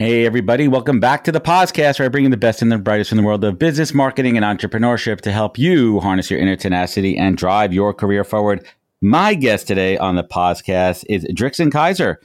Hey, everybody, welcome back to the podcast where I bring you the best and the brightest from the world of business, marketing, and entrepreneurship to help you harness your inner tenacity and drive your career forward. My guest today on the podcast is Drixxon Kyser,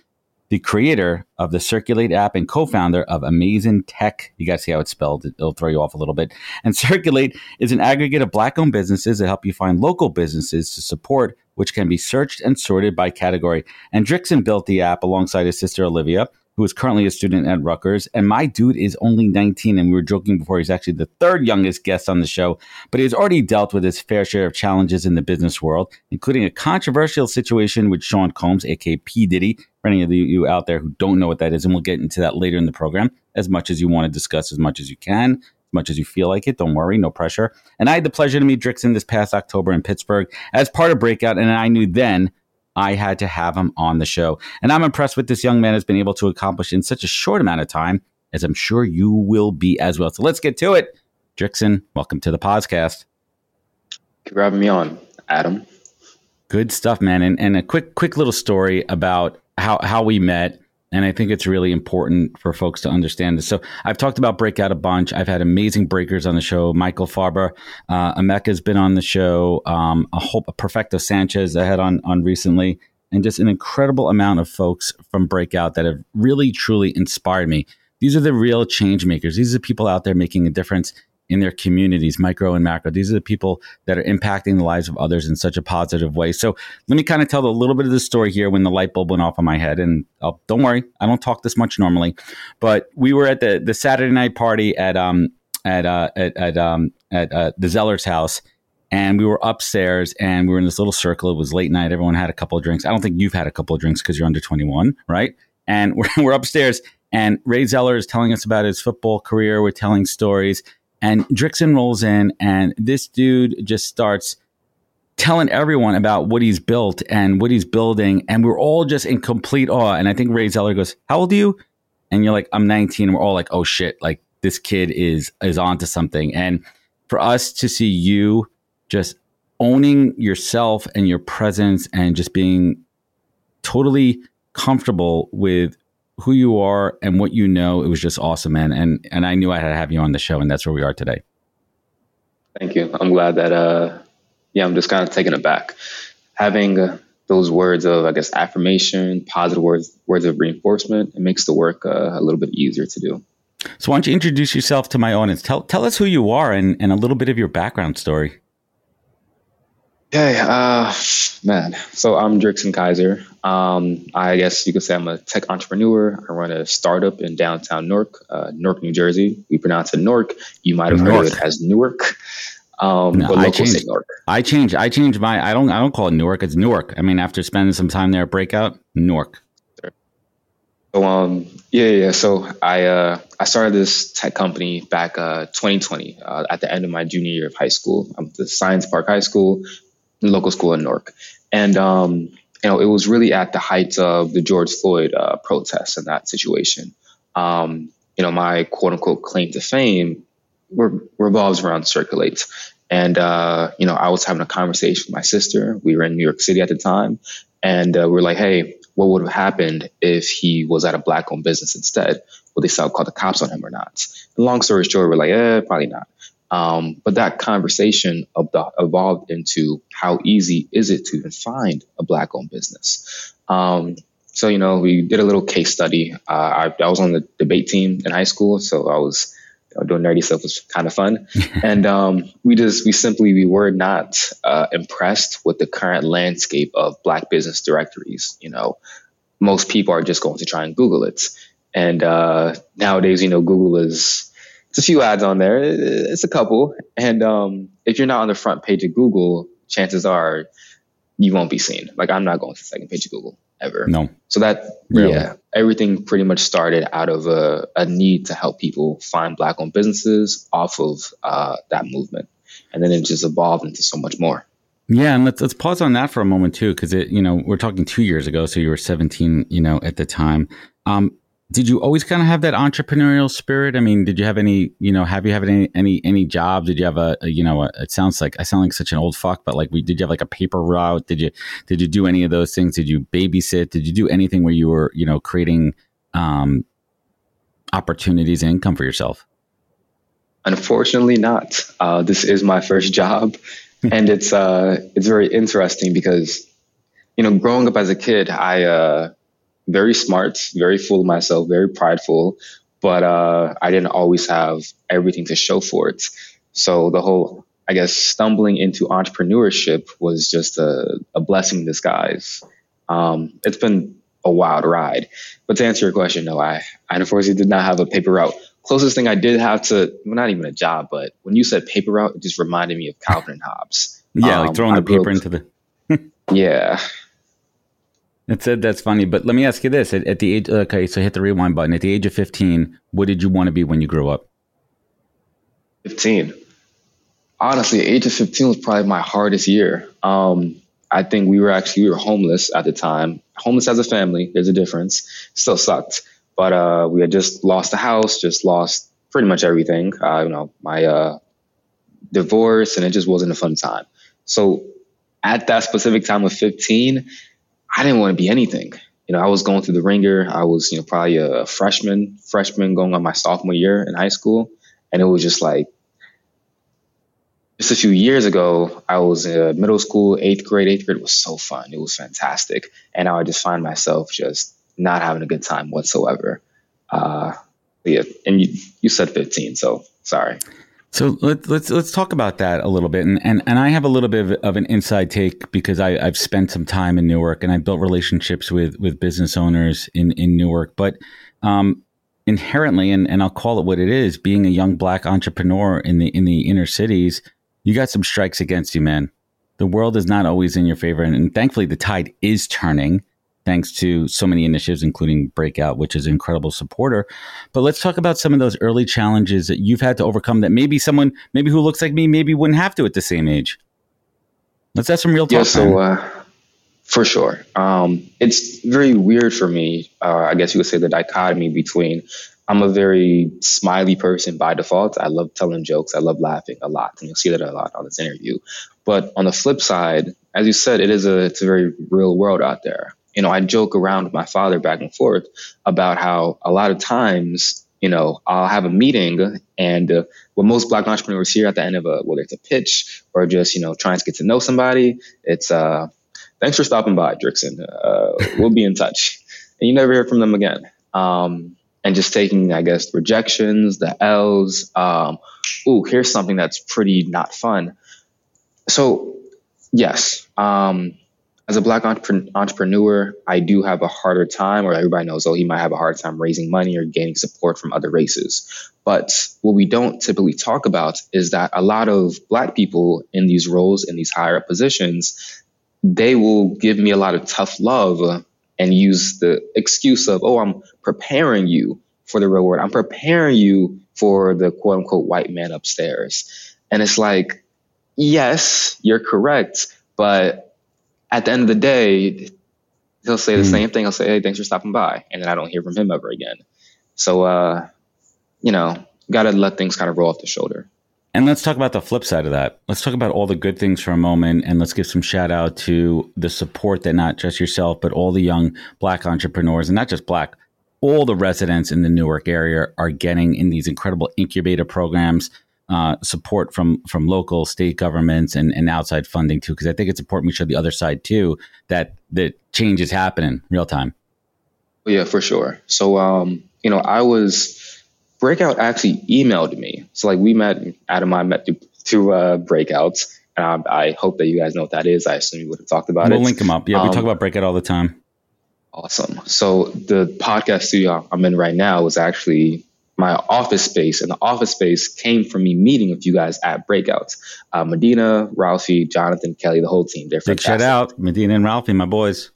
the creator of the Circulate app and co founder of Amazing Tech. You guys see how it's spelled, it'll throw you off a little bit. And Circulate is an aggregate of black owned businesses that help you find local businesses to support, which can be searched and sorted by category. And Drixxon built the app alongside his sister Olivia who is currently a student at Rutgers. And my dude is only 19. And we were joking before, he's actually the third youngest guest on the show, but he's already dealt with his fair share of challenges in the business world, including a controversial situation with Sean Combs, aka P. Diddy. For any of you out there who don't know what that is, and we'll get into that later in the program, as much as you want to discuss, as much as you can, as much as you feel like it. Don't worry, no pressure. And I had the pleasure to meet Drixxon this past October in Pittsburgh as part of Breakout, and I knew then I had to have him on the show. And I'm impressed with this young man has been able to accomplish in such a short amount of time, as I'm sure you will be as well. So let's get to it. Drixxon, welcome to the podcast. Thank you for having me on, Adam. Good stuff, man. And, and a quick, quick little story about how, how we met and I think it's really important for folks to understand this. So I've talked about Breakout a bunch. I've had amazing breakers on the show. Michael Farber, uh, Emeka's been on the show. Um, a whole Perfecto Sanchez I had on, on recently. And just an incredible amount of folks from Breakout that have really, truly inspired me. These are the real change makers. These are the people out there making a difference in their communities, micro and macro. These are the people that are impacting the lives of others in such a positive way. So let me kind of tell a little bit of the story here when the light bulb went off on my head. And I'll, don't worry, I don't talk this much normally, but we were at the the Saturday night party at um at uh, at at um at uh, the Zeller's house. And we were upstairs and we were in this little circle. It was late night. Everyone had a couple of drinks. I don't think you've had a couple of drinks because you're under 21, right? And we're, we're upstairs and Ray Zeller is telling us about his football career. We're telling stories and Drixxon rolls in, and this dude just starts telling everyone about what he's built and what he's building. And we're all just in complete awe. And I think Ray Zeller goes, How old are you? And you're like, I'm 19. And we're all like, Oh shit, like this kid is is onto something. And for us to see you just owning yourself and your presence and just being totally comfortable with who you are and what you know. It was just awesome, man. And and I knew I had to have you on the show, and that's where we are today. Thank you. I'm glad that. uh Yeah, I'm just kind of taken aback having uh, those words of, I guess, affirmation, positive words, words of reinforcement. It makes the work uh, a little bit easier to do. So, why don't you introduce yourself to my audience? Tell tell us who you are and and a little bit of your background story. Okay, uh, man. So I'm Drixxon Kyser. Um, I guess you could say I'm a tech entrepreneur. I run a startup in downtown Newark, uh, Newark, New Jersey. We pronounce it Newark. You might have heard of it as Newark. Um, no, I changed. Newark. I changed. I changed my. I don't. I don't call it Newark. It's Newark. I mean, after spending some time there at Breakout, Newark. So um, yeah, yeah. So I uh, I started this tech company back uh 2020 uh, at the end of my junior year of high school. I'm at the Science Park High School local school in Newark. And, um, you know, it was really at the height of the George Floyd uh, protests and that situation. Um, you know, my quote unquote claim to fame re- revolves around Circulate. And, uh, you know, I was having a conversation with my sister. We were in New York City at the time. And uh, we are like, hey, what would have happened if he was at a black owned business instead? Would they still call the cops on him or not? And long story short, we're like, eh, probably not. Um, but that conversation evolved into how easy is it to even find a black owned business? Um, so, you know, we did a little case study. Uh, I, I, was on the debate team in high school, so I was you know, doing nerdy stuff was kind of fun. and um, we just, we simply, we were not uh, impressed with the current landscape of Black business directories. You know, most people are just going to try and Google it. And uh, nowadays, you know, Google is, it's a few ads on there. It's a couple. And um, if you're not on the front page of Google, chances are you won't be seen. Like I'm not going to the second page of Google ever. No. So that really? yeah, everything pretty much started out of a, a need to help people find black owned businesses off of uh, that movement. And then it just evolved into so much more. Yeah, and let's let's pause on that for a moment too, because it you know we're talking two years ago, so you were seventeen, you know, at the time. Um, did you always kind of have that entrepreneurial spirit? I mean, did you have any, you know, have you have any any any jobs? Did you have a, a you know, a, it sounds like I sound like such an old fuck, but like we did you have like a paper route? Did you did you do any of those things? Did you babysit? Did you do anything where you were, you know, creating um opportunities and income for yourself? Unfortunately not. Uh, this is my first job and it's uh it's very interesting because you know, growing up as a kid, I uh very smart, very full of myself, very prideful, but uh, I didn't always have everything to show for it. So the whole, I guess, stumbling into entrepreneurship was just a, a blessing in disguise. Um, it's been a wild ride. But to answer your question, no, I, I unfortunately did not have a paper route. Closest thing I did have to, well, not even a job, but when you said paper route, it just reminded me of Calvin and Hobbes. Yeah, um, like throwing the paper into the. yeah, that's it. That's funny. But let me ask you this: at, at, the age, okay, so hit the rewind button. At the age of fifteen, what did you want to be when you grew up? Fifteen. Honestly, age of fifteen was probably my hardest year. Um, I think we were actually we were homeless at the time. Homeless as a family. There's a difference. Still sucked, but uh, we had just lost a house, just lost pretty much everything. Uh, you know, my uh, divorce, and it just wasn't a fun time. So at that specific time of 15, I didn't want to be anything. You know, I was going through the ringer. I was, you know, probably a freshman, freshman going on my sophomore year in high school. And it was just like, just a few years ago, I was in middle school, eighth grade. Eighth grade was so fun. It was fantastic. And I just find myself just not having a good time whatsoever. Uh, yeah. And you, you said 15, so sorry. So let, let's let's talk about that a little bit, and and, and I have a little bit of, of an inside take because I, I've spent some time in Newark and I've built relationships with with business owners in in Newark, but um, inherently, and, and I'll call it what it is, being a young black entrepreneur in the in the inner cities, you got some strikes against you, man. The world is not always in your favor, and, and thankfully, the tide is turning thanks to so many initiatives, including Breakout, which is an incredible supporter. But let's talk about some of those early challenges that you've had to overcome that maybe someone, maybe who looks like me, maybe wouldn't have to at the same age. Let's have some real talk. Yeah, so uh, for sure. Um, it's very weird for me. Uh, I guess you would say the dichotomy between I'm a very smiley person by default. I love telling jokes. I love laughing a lot, and you'll see that a lot on this interview. But on the flip side, as you said, it is a it's a very real world out there you know, I joke around with my father back and forth about how a lot of times, you know, I'll have a meeting and uh, what most black entrepreneurs hear at the end of a, whether it's a pitch or just, you know, trying to get to know somebody, it's, uh, thanks for stopping by, Drixxon. Uh, we'll be in touch. And you never hear from them again. Um, and just taking, I guess, rejections, the L's. Um, ooh, here's something that's pretty not fun. So, yes, um, as a black entrepreneur, I do have a harder time, or everybody knows, oh, he might have a hard time raising money or gaining support from other races. But what we don't typically talk about is that a lot of black people in these roles, in these higher up positions, they will give me a lot of tough love and use the excuse of, oh, I'm preparing you for the real world. I'm preparing you for the quote unquote white man upstairs. And it's like, yes, you're correct, but at the end of the day, he'll say the mm. same thing. He'll say, "Hey, thanks for stopping by," and then I don't hear from him ever again. So, uh, you know, got to let things kind of roll off the shoulder. And let's talk about the flip side of that. Let's talk about all the good things for a moment, and let's give some shout out to the support that not just yourself, but all the young Black entrepreneurs, and not just Black, all the residents in the Newark area are getting in these incredible incubator programs uh, support from from local, state governments, and, and outside funding too. Because I think it's important we show the other side too that that change is happening real time. Yeah, for sure. So, um, you know, I was Breakout actually emailed me. So like we met, Adam and I met through, through uh, Breakouts. And I, I, hope that you guys know what that is. I assume you would have talked about we'll it. We'll link them up. Yeah, um, we talk about Breakout all the time. Awesome. So the podcast studio I'm in right now was actually my office space, and the office space came from me meeting with you guys at Breakouts. Uh, Medina, Ralphie, Jonathan, Kelly, the whole team. They're Big shout out, Medina and Ralphie, my boys.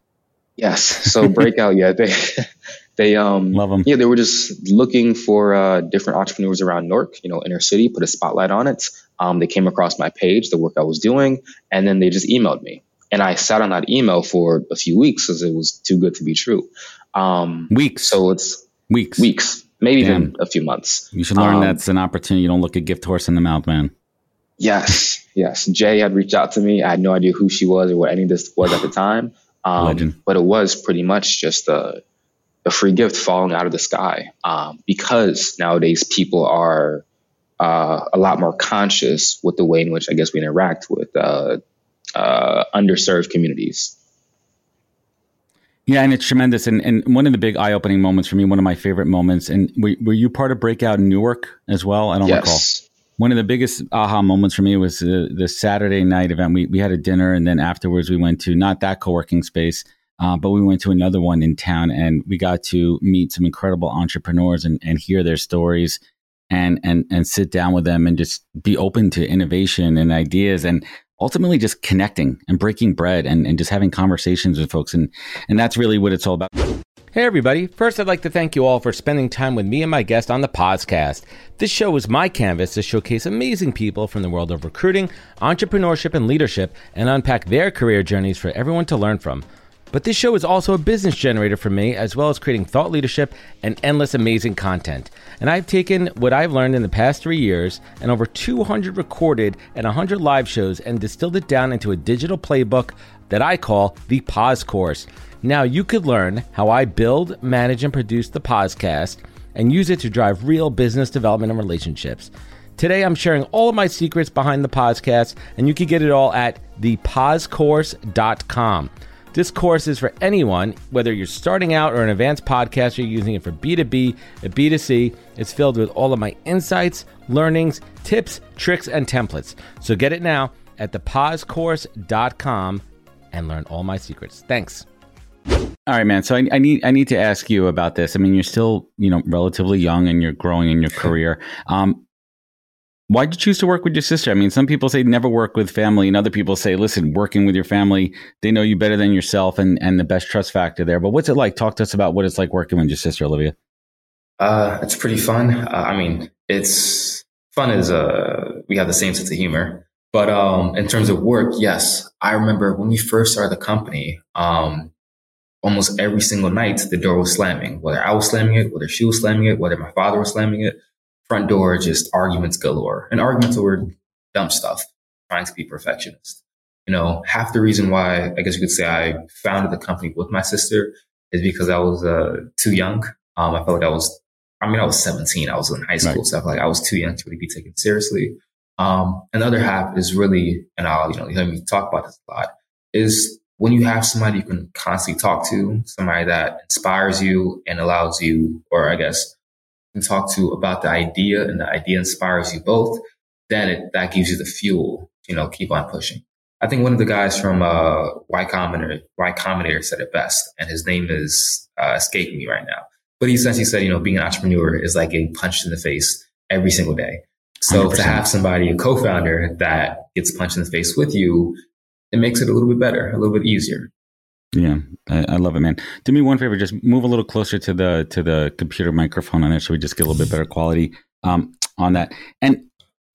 Yes. So Breakout, yeah, they they um love them. Yeah, they were just looking for uh, different entrepreneurs around Newark, you know, inner city, put a spotlight on it. Um, they came across my page, the work I was doing, and then they just emailed me. And I sat on that email for a few weeks because it was too good to be true. Um, weeks. So it's weeks. Weeks. Maybe Damn. even a few months. You should learn um, that's an opportunity. You don't look a gift horse in the mouth, man. Yes. Yes. Jay had reached out to me. I had no idea who she was or what any of this was at the time. Um, Legend. But it was pretty much just a, a free gift falling out of the sky um, because nowadays people are uh, a lot more conscious with the way in which I guess we interact with uh, uh, underserved communities. Yeah, and it's tremendous. And, and one of the big eye opening moments for me, one of my favorite moments, and were, were you part of Breakout in Newark as well? I don't yes. recall. One of the biggest aha moments for me was the, the Saturday night event. We, we had a dinner, and then afterwards we went to not that co working space, uh, but we went to another one in town, and we got to meet some incredible entrepreneurs and, and hear their stories and and and sit down with them and just be open to innovation and ideas and ultimately just connecting and breaking bread and, and just having conversations with folks. And, and that's really what it's all about. Hey, everybody. First, I'd like to thank you all for spending time with me and my guest on the podcast. This show is my canvas to showcase amazing people from the world of recruiting, entrepreneurship, and leadership and unpack their career journeys for everyone to learn from. But this show is also a business generator for me, as well as creating thought leadership and endless amazing content. And I've taken what I've learned in the past three years and over 200 recorded and 100 live shows and distilled it down into a digital playbook that I call the Pause Course. Now you could learn how I build, manage, and produce the podcast and use it to drive real business development and relationships. Today, I'm sharing all of my secrets behind the podcast, and you can get it all at thepausecourse.com. This course is for anyone, whether you're starting out or an advanced podcaster using it for B2B and B2C. It's filled with all of my insights, learnings, tips, tricks, and templates. So get it now at thepausecourse.com and learn all my secrets. Thanks. All right, man. So I, I, need I need to ask you about this. I mean, you're still you know relatively young and you're growing in your career. Um, why did you choose to work with your sister? I mean, some people say never work with family, and other people say, listen, working with your family, they know you better than yourself and, and the best trust factor there. But what's it like? Talk to us about what it's like working with your sister, Olivia. Uh, it's pretty fun. Uh, I mean, it's fun as uh, we have the same sense of humor. But um, in terms of work, yes, I remember when we first started the company, um, almost every single night the door was slamming, whether I was slamming it, whether she was slamming it, whether my father was slamming it front door, just arguments galore and arguments over dumb stuff, trying to be perfectionist. You know, half the reason why I guess you could say I founded the company with my sister is because I was uh, too young. Um, I felt like I was, I mean, I was 17. I was in high school. Right. So I felt like I was too young to really be taken seriously. Um, another half is really, and I'll, you know, you hear me talk about this a lot, is when you have somebody you can constantly talk to, somebody that inspires you and allows you, or I guess and talk to about the idea and the idea inspires you both, then it, that gives you the fuel, you know, keep on pushing. I think one of the guys from uh, Y Combinator, Y Combinator said it best, and his name is uh, escaping me right now. But he essentially said, you know, being an entrepreneur is like getting punched in the face every single day. So 100%. to have somebody, a co-founder that gets punched in the face with you, it makes it a little bit better, a little bit easier. Yeah, I, I, love it, man. Do me one favor, just move a little closer to the to the computer microphone on there, so we just get a little bit better quality um, on that. And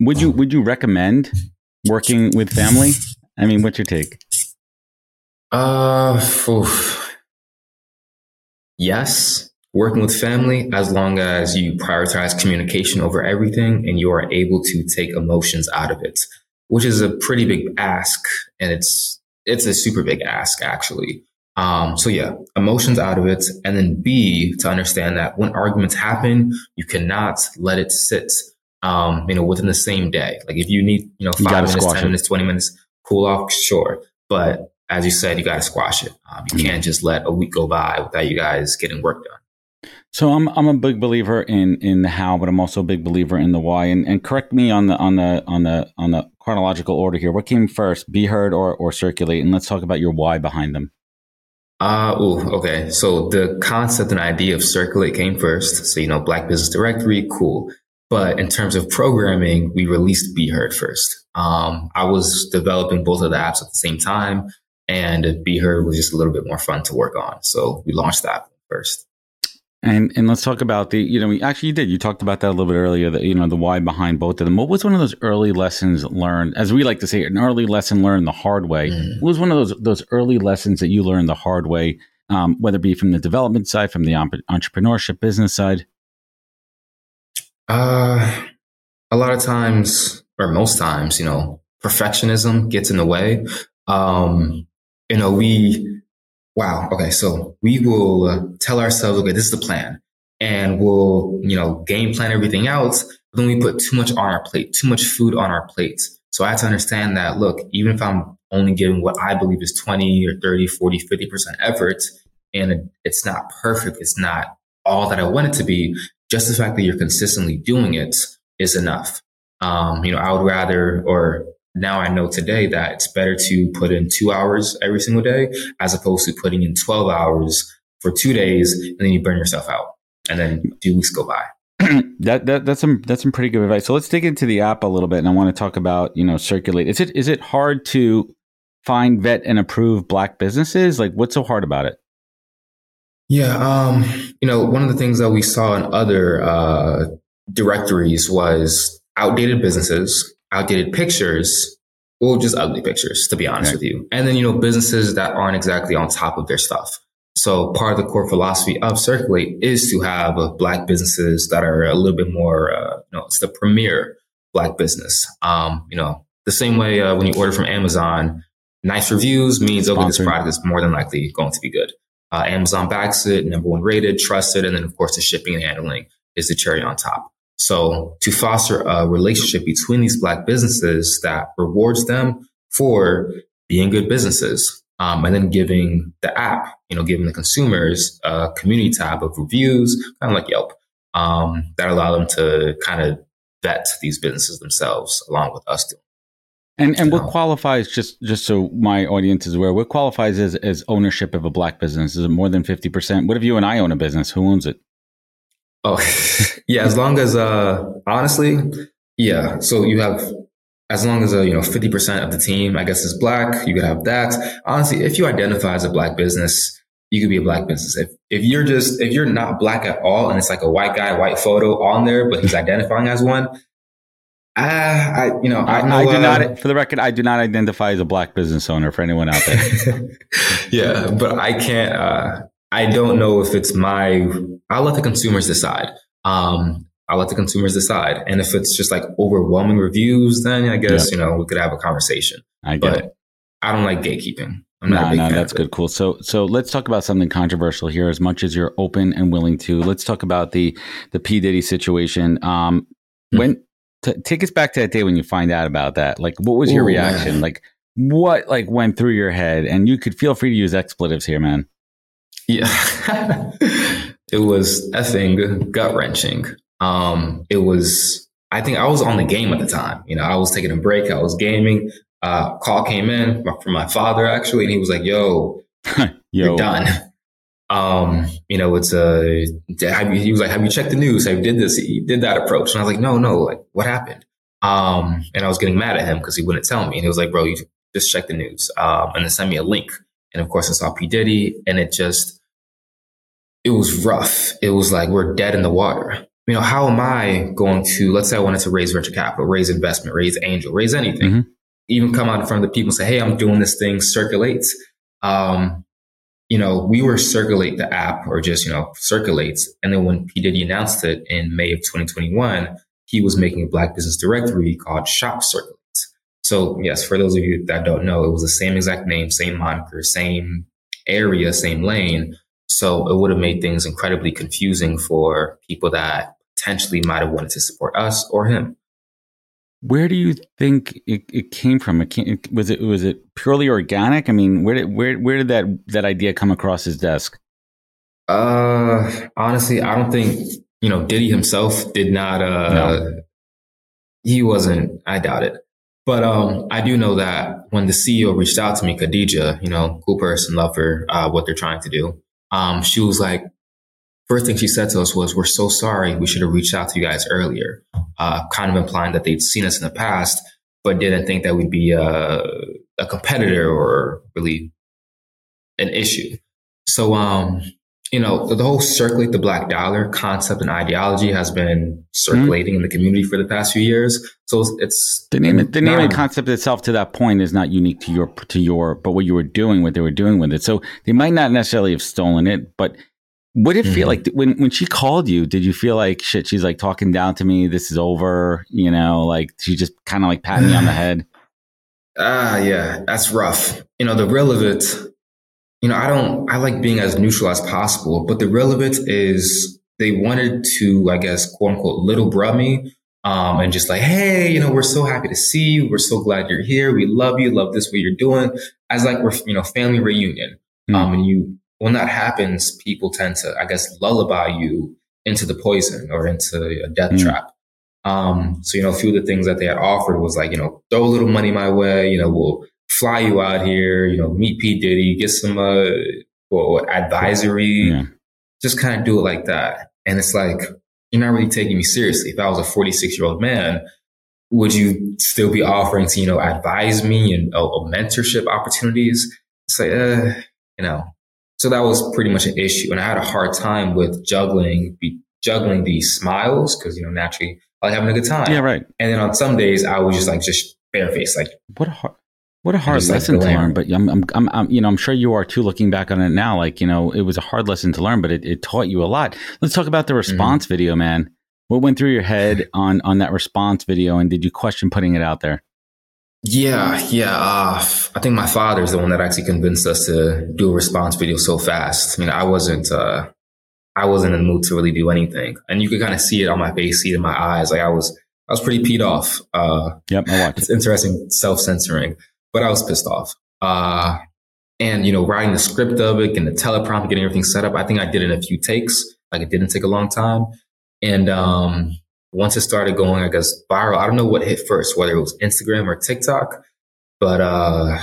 would you would you recommend working with family? I mean, what's your take? Uh, oof. yes, working with family as long as you prioritize communication over everything and you are able to take emotions out of it, which is a pretty big ask, and it's it's a super big ask actually. Um, so yeah, emotions out of it. And then B, to understand that when arguments happen, you cannot let it sit, um, you know, within the same day. Like if you need, you know, five you minutes, 10 it. minutes, 20 minutes, cool off, sure. But as you said, you got to squash it. Um, you mm-hmm. can't just let a week go by without you guys getting work done. So I'm I'm a big believer in in the how, but I'm also a big believer in the why. And and correct me on the on the on the on the chronological order here. What came first, be heard or or circulate? And let's talk about your why behind them. Uh, ooh, okay. So the concept and idea of circulate came first. So you know, Black Business Directory, cool. But in terms of programming, we released Be Heard first. Um, I was developing both of the apps at the same time, and Be Heard was just a little bit more fun to work on. So we launched that first. And and let's talk about the you know we actually you did you talked about that a little bit earlier that you know the why behind both of them. What was one of those early lessons learned, as we like to say, an early lesson learned the hard way? Mm. What was one of those those early lessons that you learned the hard way, um, whether it be from the development side, from the entrepreneurship business side? Uh, a lot of times, or most times, you know, perfectionism gets in the way. Um, you know, we wow, okay, so we will uh, tell ourselves, okay, this is the plan. And we'll, you know, game plan everything else. But then we put too much on our plate, too much food on our plates. So I had to understand that, look, even if I'm only giving what I believe is 20 or 30, 40, 50% effort, and it's not perfect, it's not all that I want it to be, just the fact that you're consistently doing it is enough. Um, you know, I would rather, or now I know today that it's better to put in two hours every single day as opposed to putting in 12 hours for two days and then you burn yourself out and then two weeks go by. that, that that's some that's some pretty good advice. So let's dig into the app a little bit, and I want to talk about you know circulate. Is it is it hard to find vet and approve black businesses? Like, what's so hard about it? Yeah, um, you know, one of the things that we saw in other uh, directories was outdated businesses outdated pictures or just ugly pictures, to be honest with you. And then, you know, businesses that aren't exactly on top of their stuff. So part of the core philosophy of Circulate is to have uh, black businesses that are a little bit more, uh, you know, it's the premier black business. Um, you know, the same way uh, when you order from Amazon, nice reviews means okay, this product is more than likely going to be good. Uh, Amazon backs it, number one rated, trusted, and then of course the shipping and handling is the cherry on top. So to foster a relationship between these black businesses that rewards them for being good businesses, um, and then giving the app, you know, giving the consumers a community tab of reviews, kind of like Yelp, um, that allow them to kind of vet these businesses themselves along with us doing. And and what qualifies just just so my audience is aware, what qualifies as, as ownership of a black business? Is it more than fifty percent? What if you and I own a business? Who owns it? Oh, yeah. As long as, uh, honestly, yeah. So you have, as long as, uh, you know, 50% of the team, I guess, is black, you could have that. Honestly, if you identify as a black business, you could be a black business. If, if you're just, if you're not black at all and it's like a white guy, white photo on there, but he's identifying as one, I, I you know, I, know, I do uh, not, for the record, I do not identify as a black business owner for anyone out there. yeah, but I can't, uh, I don't know if it's my, I'll let the consumers decide. Um, I'll let the consumers decide. And if it's just like overwhelming reviews, then I guess, you know, we could have a conversation. I get but it. I don't like gatekeeping. I'm not no, no, that's good. Cool. So, so let's talk about something controversial here. As much as you're open and willing to, let's talk about the the P Diddy situation. Um, mm-hmm. when t- take us back to that day when you find out about that. Like, what was your reaction? Man. Like, what like went through your head? And you could feel free to use expletives here, man. Yeah. it was effing gut wrenching. Um, it was, I think I was on the game at the time. You know, I was taking a break. I was gaming. Uh, call came in from my father actually, and he was like, yo, yo. you're done. Um, you know, it's a, he was like, have you checked the news? Have you did this? He did that approach. And I was like, no, no, like what happened? Um, and I was getting mad at him because he wouldn't tell me. And he was like, bro, you just check the news. Um, and then send me a link. And of course, I saw P. Diddy and it just, it was rough. It was like we're dead in the water. You know, how am I going to, let's say I wanted to raise venture capital, raise investment, raise angel, raise anything, mm-hmm. even come out in front of the people and say, Hey, I'm doing this thing, circulates. Um, you know, we were circulate the app or just, you know, circulates. And then when P. Diddy announced it in May of 2021, he was making a black business directory called Shop Circulate. So yes, for those of you that don't know, it was the same exact name, same moniker, same area, same lane. So it would have made things incredibly confusing for people that potentially might have wanted to support us or him. Where do you think it, it came from? It came, was it was it purely organic? I mean, where did where where did that that idea come across his desk? Uh, honestly, I don't think you know Diddy himself did not. Uh, no. he wasn't. I doubt it. But um, I do know that when the CEO reached out to me, Khadija, you know, cool person, love her, uh, what they're trying to do. Um, she was like, first thing she said to us was, "We're so sorry. We should have reached out to you guys earlier." Uh, kind of implying that they'd seen us in the past, but didn't think that we'd be uh, a competitor or really an issue. So, um, you know, the, whole circulate the black dollar concept and ideology has been circulating mm-hmm. in the community for the past few years. So it's, it's the name, the name and concept itself to that point is not unique to your, to your, but what you were doing, what they were doing with it. So they might not necessarily have stolen it, but what did it feel mm-hmm. like when, when she called you? Did you feel like shit? She's like talking down to me. This is over. You know, like she just kind of like patting me on the head. Ah, yeah, that's rough. You know, the real of it you know, I don't, I like being as neutral as possible, but the relevance is they wanted to, I guess, quote unquote, little bro me. Um, and just like, hey, you know, we're so happy to see you. We're so glad you're here. We love you. Love this what you're doing. As like we're, you know, family reunion. Mm. Um, and you, when that happens, people tend to, I guess, lullaby you into the poison or into a death mm. trap. Um, so, you know, a few of the things that they had offered was like, you know, throw a little money my way, you know, we'll, fly you out here, you know, meet P. Diddy, get some uh, well, advisory, yeah. just kind of do it like that. And it's like, you're not really taking me seriously. If I was a 46 year old man, would you still be offering to, you know, advise me and uh, mentorship opportunities? It's like, uh, you know, so that was pretty much an issue. And I had a hard time with juggling, be, juggling these smiles because, you know, naturally I like having a good time. Yeah, right. And then on some days I was just like, just barefaced, like, what a hard, what a hard lesson to learn, but I'm, I'm, I'm, I'm, you know, I'm sure you are too. Looking back on it now, like you know, it was a hard lesson to learn, but it, it taught you a lot. Let's talk about the mm-hmm. response mm-hmm. video, man. What went through your head on on that response video, and did you question putting it out there? Yeah, yeah. Uh, I think my father is the one that actually convinced us to do a response video so fast. I mean, I wasn't, uh, I wasn't in the mood to really do anything, and you could kind of see it on my face, see it in my eyes. Like I was, I was pretty peed off. Uh, yep, I watched. It's interesting, self censoring but I was pissed off. Uh, and, you know, writing the script of it and the teleprompter, getting everything set up, I think I did it in a few takes. Like it didn't take a long time. And um, once it started going, I guess, viral, I don't know what hit first, whether it was Instagram or TikTok, but uh,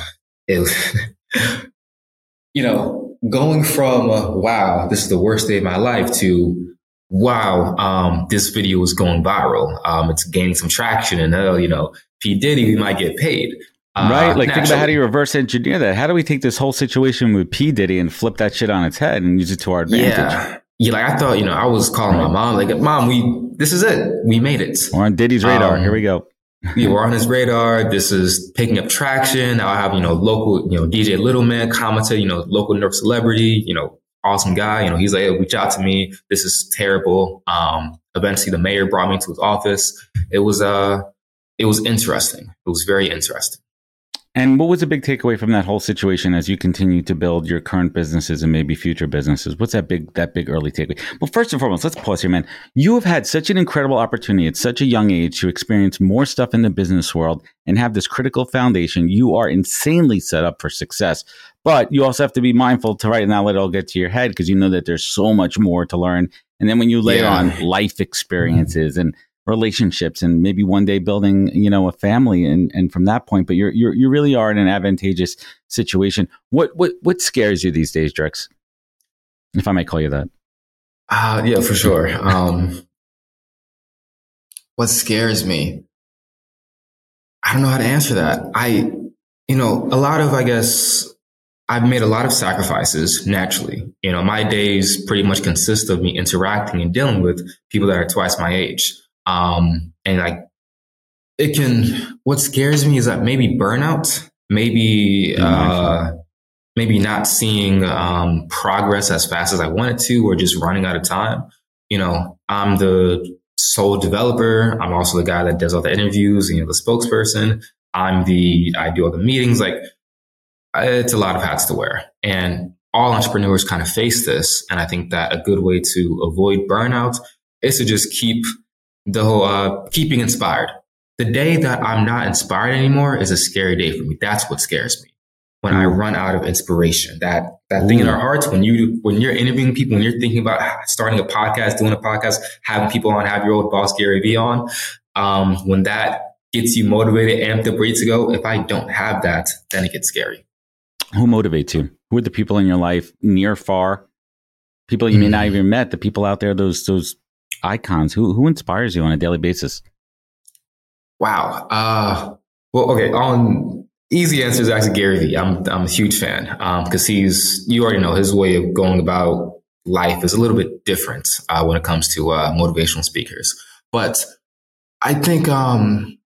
it, you know, going from, uh, wow, this is the worst day of my life to, wow, um, this video is going viral. Um, it's gaining some traction and, uh, you know, P. Diddy, we might get paid. Uh, right? Like, think about how do you reverse engineer that? How do we take this whole situation with P Diddy and flip that shit on its head and use it to our advantage? Yeah. Yeah, like I thought, you know, I was calling right. my mom, like, Mom, we, this is it. We made it. We're on Diddy's radar. Um, Here we go. yeah, we're on his radar. This is picking up traction. I'll have, you know, local, you know, DJ Little Man commented, you know, local New York celebrity, you know, awesome guy. You know, he's like, hey, reach out to me. This is terrible. Um, eventually the mayor brought me to his office. It was, uh, it was interesting. It was very interesting. And what was a big takeaway from that whole situation as you continue to build your current businesses and maybe future businesses? What's that big that big early takeaway? Well, first and foremost, let's pause here, man. You have had such an incredible opportunity at such a young age to experience more stuff in the business world and have this critical foundation. You are insanely set up for success. But you also have to be mindful to right now let it all get to your head because you know that there's so much more to learn. And then when you layer yeah. on life experiences and relationships and maybe one day building you know a family and and from that point but you're, you're you really are in an advantageous situation. What what what scares you these days drex? If i might call you that. Uh yeah for sure. Um what scares me? I don't know how to answer that. I you know a lot of i guess I've made a lot of sacrifices naturally. You know, my days pretty much consist of me interacting and dealing with people that are twice my age. Um, and like it can, what scares me is that maybe burnout, maybe, uh, maybe not seeing, um, progress as fast as I wanted to, or just running out of time. You know, I'm the sole developer. I'm also the guy that does all the interviews, you know, the spokesperson. I'm the, I do all the meetings. Like it's a lot of hats to wear and all entrepreneurs kind of face this. And I think that a good way to avoid burnout is to just keep the whole uh, keeping inspired. The day that I'm not inspired anymore is a scary day for me. That's what scares me. when I run out of inspiration. That that Ooh. thing in our hearts when you when you're interviewing people, when you're thinking about starting a podcast, doing a podcast, having people on, have your old boss Gary Vee on, um, when that gets you motivated, amped up, ready to go. If I don't have that, then it gets scary. Who motivates you? Who are the people in your life, near, far? People you mm. may not mm. even met. The people out there, those those icons. Who who inspires you on a daily basis? Wow. Uh, well, okay. On easy answer is actually Gary Vee. I'm I'm a huge fan because um, he's you already know his way of going about life is a little bit different uh, when it comes to uh, motivational speakers. But I think um,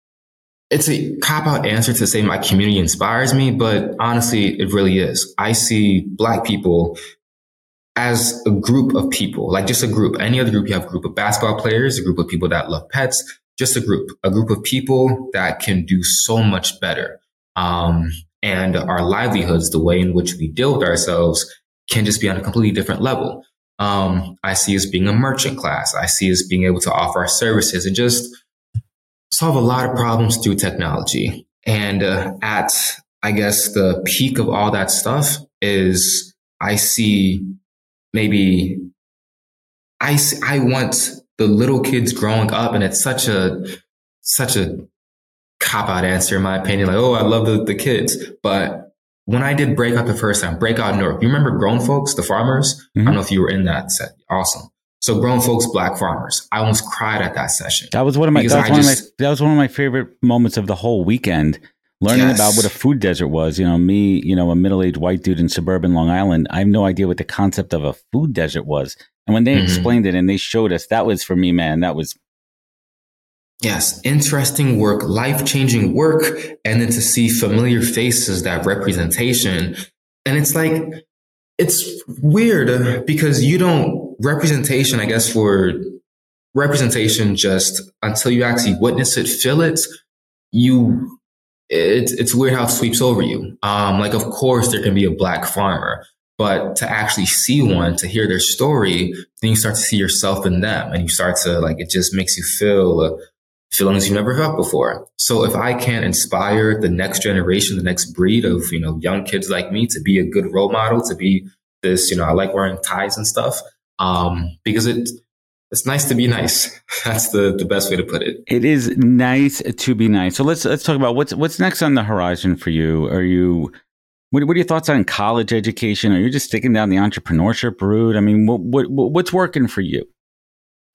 it's a cop out answer to say my community inspires me, but honestly, it really is. I see black people as a group of people, like just a group. Any other group, you have a group of basketball players, a group of people that love pets, just a group, a group of people that can do so much better. Um, and our livelihoods, the way in which we deal with ourselves can just be on a completely different level. Um, I see us being a merchant class. I see us being able to offer our services and just solve a lot of problems through technology. And uh, at, I guess, the peak of all that stuff is I see maybe I, I want the little kids growing up and it's such a, such a cop out answer in my opinion. Like, oh, I love the, the kids. But when I did breakout the first time, breakout North, you remember grown folks, the farmers? Mm-hmm. I don't mm-hmm. know if you were in that set. Awesome. So grown folks, black farmers. I almost cried at that session. That was one of my that was just, of my that was one of my favorite moments of the whole weekend. Learning yes. about what a food desert was. You know, me, you know, a middle aged white dude in suburban Long Island. I have no idea what the concept of a food desert was. And when they mm-hmm. explained it and they showed us, that was for me, man, that was Yes, interesting work, life changing work, and then to see familiar faces, that representation. And it's like, it's weird because you don't representation, I guess, for representation just until you actually witness it, feel it, you it's it's weird how it sweeps over you. Um, like of course there can be a black farmer, but to actually see one, to hear their story, then you start to see yourself in them, and you start to like it just makes you feel feelings you've never felt before. So if I can inspire the next generation, the next breed of you know young kids like me to be a good role model, to be this, you know, I like wearing ties and stuff um, because it it's nice to be nice. That's the, the best way to put it. It is nice to be nice. So let's let's talk about what's what's next on the horizon for you. Are you what, what are your thoughts on college education? Are you just sticking down the entrepreneurship route? I mean, what, what what's working for you?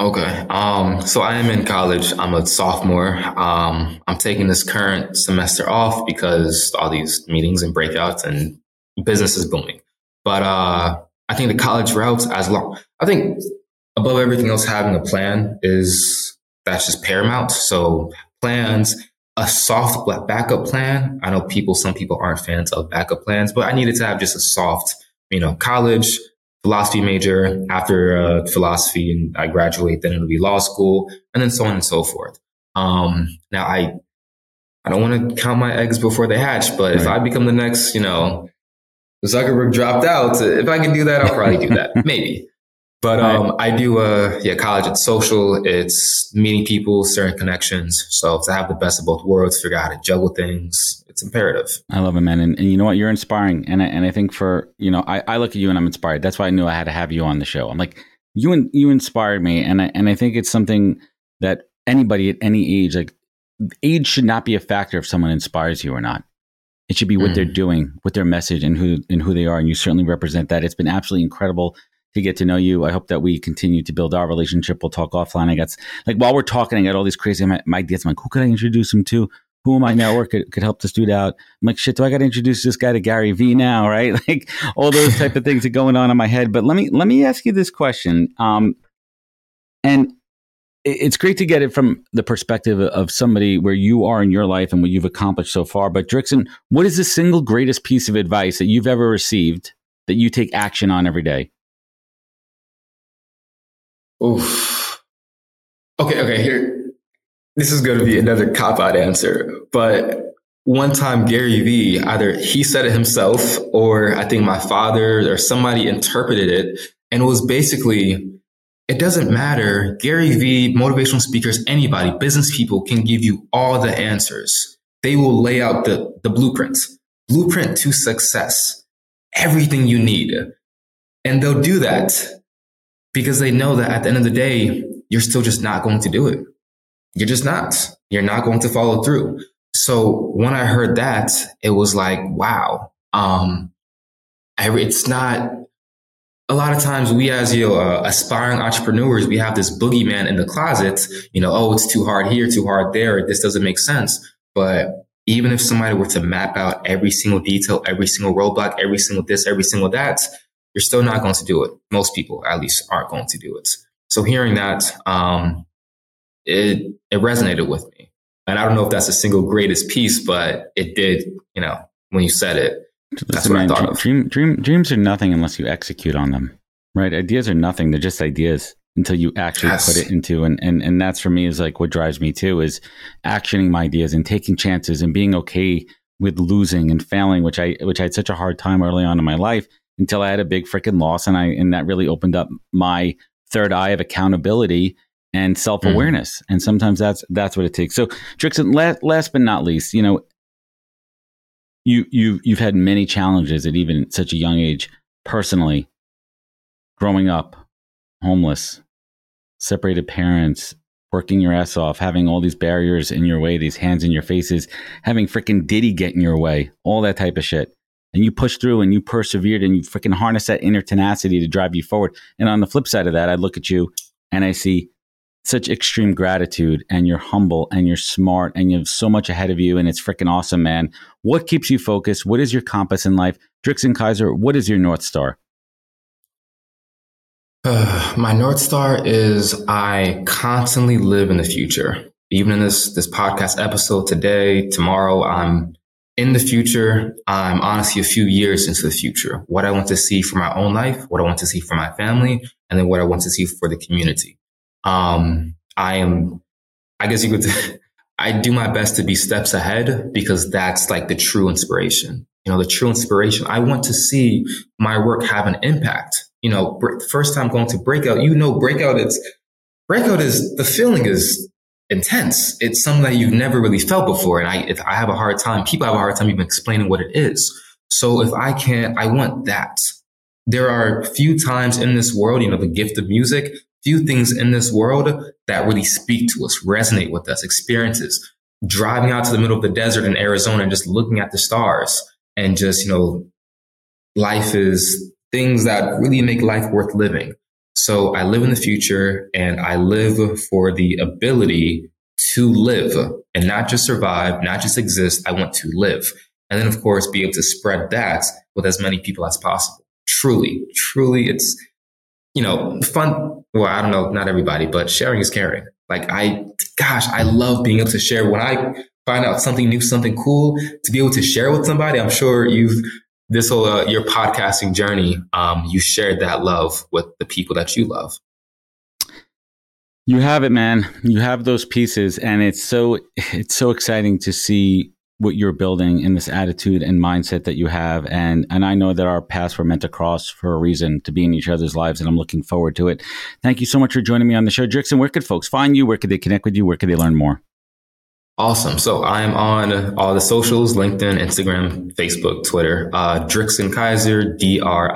Okay. Um, so I am in college. I'm a sophomore. Um, I'm taking this current semester off because all these meetings and breakouts and business is booming. But uh, I think the college route, as long, I think above everything else, having a plan is that's just paramount. So plans, a soft backup plan. I know people, some people aren't fans of backup plans, but I needed to have just a soft, you know, college philosophy major. After uh, philosophy, and I graduate, then it'll be law school, and then so on and so forth. Um, now I, I don't want to count my eggs before they hatch, but right. if I become the next, you know, Zuckerberg dropped out. If I can do that, I'll probably do that. Maybe. But um, I do, uh, yeah, college. It's social. It's meeting people, certain connections. So to have the best of both worlds, figure out how to juggle things, it's imperative. I love it, man. And, and you know what? You're inspiring. And I, and I think for you know, I, I look at you and I'm inspired. That's why I knew I had to have you on the show. I'm like, you and you inspired me, and I and I think it's something that anybody at any age, like age, should not be a factor if someone inspires you or not. It should be what mm. they're doing, what their message, and who and who they are. And you certainly represent that. It's been absolutely incredible to get to know you. I hope that we continue to build our relationship. We'll talk offline. I got like while we're talking, I got all these crazy ideas. I'm like, who could I introduce him to? Who in my network could, could help this dude out? I'm like, shit, do I got to introduce this guy to Gary Vee now? Right? Like all those type of things are going on in my head. But let me, let me ask you this question. Um, and it's great to get it from the perspective of somebody where you are in your life and what you've accomplished so far. But Drixxon, what is the single greatest piece of advice that you've ever received that you take action on every day? Oof. Okay, okay, here. This is going to be another cop out answer, but one time Gary Vee, either he said it himself or I think my father or somebody interpreted it. And it was basically, it doesn't matter. Gary Vee, motivational speakers, anybody, business people can give you all the answers. They will lay out the, the blueprints. blueprint to success, everything you need. And they'll do that because they know that at the end of the day, you're still just not going to do it. You're just not. You're not going to follow through. So when I heard that, it was like, wow. Um, it's not a lot of times we as you know, uh, aspiring entrepreneurs, we have this boogeyman in the closet, you know, oh, it's too hard here, too hard there. This doesn't make sense. But even if somebody were to map out every single detail, every single roadblock, every single this, every single that, you're still not going to do it. Most people, at least, aren't going to do it. So hearing that, um, it it resonated with me, and I don't know if that's the single greatest piece, but it did. You know, when you said it, that's Listen, what I thought dream, of. Dream, dreams are nothing unless you execute on them, right? Ideas are nothing; they're just ideas until you actually yes. put it into and, and and that's for me is like what drives me too is actioning my ideas and taking chances and being okay with losing and failing, which I which I had such a hard time early on in my life until I had a big freaking loss and I and that really opened up my third eye of accountability and self awareness. Mm. And sometimes that's that's what it takes. So, Drixxon, last, last but not least, you know, you you you've had many challenges at even such a young age, personally, growing up, homeless, separated parents, working your ass off, having all these barriers in your way, these hands in your faces, having freaking Diddy get in your way, all that type of shit. And you pushed through and you persevered and you freaking harnessed that inner tenacity to drive you forward. And on the flip side of that, I look at you and I see such extreme gratitude and you're humble and you're smart and you have so much ahead of you and it's freaking awesome, man. What keeps you focused? What is your compass in life? Drixxon Kyser, what is your North Star? Uh, my North Star is I constantly live in the future. Even in this, this podcast episode today, tomorrow, I'm in the future. I'm honestly a few years into the future. What I want to see for my own life, what I want to see for my family, and then what I want to see for the community. Um, I am, I guess you could, I do my best to be steps ahead because that's like the true inspiration. You know, the true inspiration. I want to see my work have an impact. You know, first time going to breakout, you know, breakout is, breakout is, the feeling is intense. It's something that you've never really felt before. And I, if I have a hard time, people have a hard time even explaining what it is. So if I can't, I want that. There are few times in this world, you know, the gift of music few things in this world that really speak to us, resonate with us, experiences. Driving out to the middle of the desert in Arizona and just looking at the stars and just, you know, life is things that really make life worth living. So I live in the future and I live for the ability to live and not just survive, not just exist. I want to live. And then, of course, be able to spread that with as many people as possible. Truly, truly, it's, you know, fun. Well, I don't know, not everybody, but sharing is caring. Like I, gosh, I love being able to share when I find out something new, something cool to be able to share with somebody. I'm sure you've, this whole, uh, your podcasting journey, um, you shared that love with the people that you love. You have it, man. You have those pieces, and it's so it's so exciting to see what you're building in this attitude and mindset that you have. And, and I know that our paths were meant to cross for a reason to be in each other's lives. And I'm looking forward to it. Thank you so much for joining me on the show. Drixxon, where could folks find you? Where could they connect with you? Where could they learn more? Awesome. So I'm on all the socials, LinkedIn, Instagram, Facebook, Twitter, uh, Drixxon Kyser, D-R-I-X-X-O-N.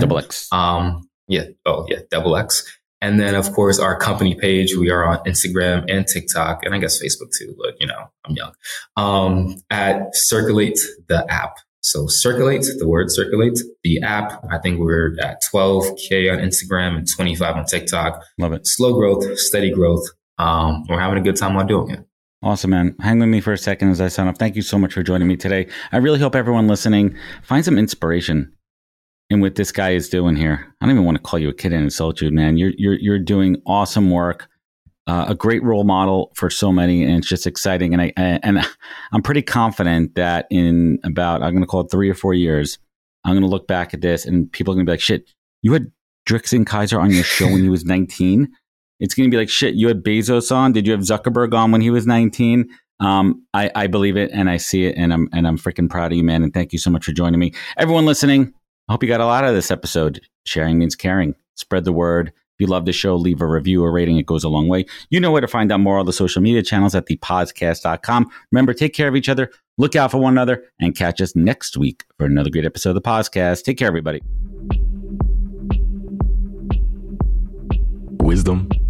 Double X. Um, yeah. Oh, yeah. Double X. And then, of course, our company page, we are on Instagram and TikTok, and I guess Facebook too, but you know, I'm young. Um, at Circulate the app. So Circulate, the word Circulate, the app. I think we're at 12K on Instagram and 25 on TikTok. Love it. Slow growth, steady growth. Um, we're having a good time while doing it. Awesome, man. Hang with me for a second as I sign off. Thank you so much for joining me today. I really hope everyone listening finds some inspiration in what this guy is doing here. I don't even want to call you a kid and insult you, man. You're you're you're doing awesome work, uh, a great role model for so many, and it's just exciting. And I and I'm pretty confident that in about I'm going to call it three or four years, I'm going to look back at this, and people are going to be like, "Shit, you had Drixxon Kyser on your show when he was 19." It's going to be like, "Shit, you had Bezos on. Did you have Zuckerberg on when he was 19?" Um, I, I believe it and I see it, and I'm and I'm freaking proud of you, man. And thank you so much for joining me, everyone listening. I hope you got a lot of this episode. Sharing means caring. Spread the word. If you love the show, leave a review or rating. It goes a long way. You know where to find out more on all the social media channels at thepodcast.com. Remember, take care of each other, look out for one another, and catch us next week for another great episode of the podcast. Take care, everybody. Wisdom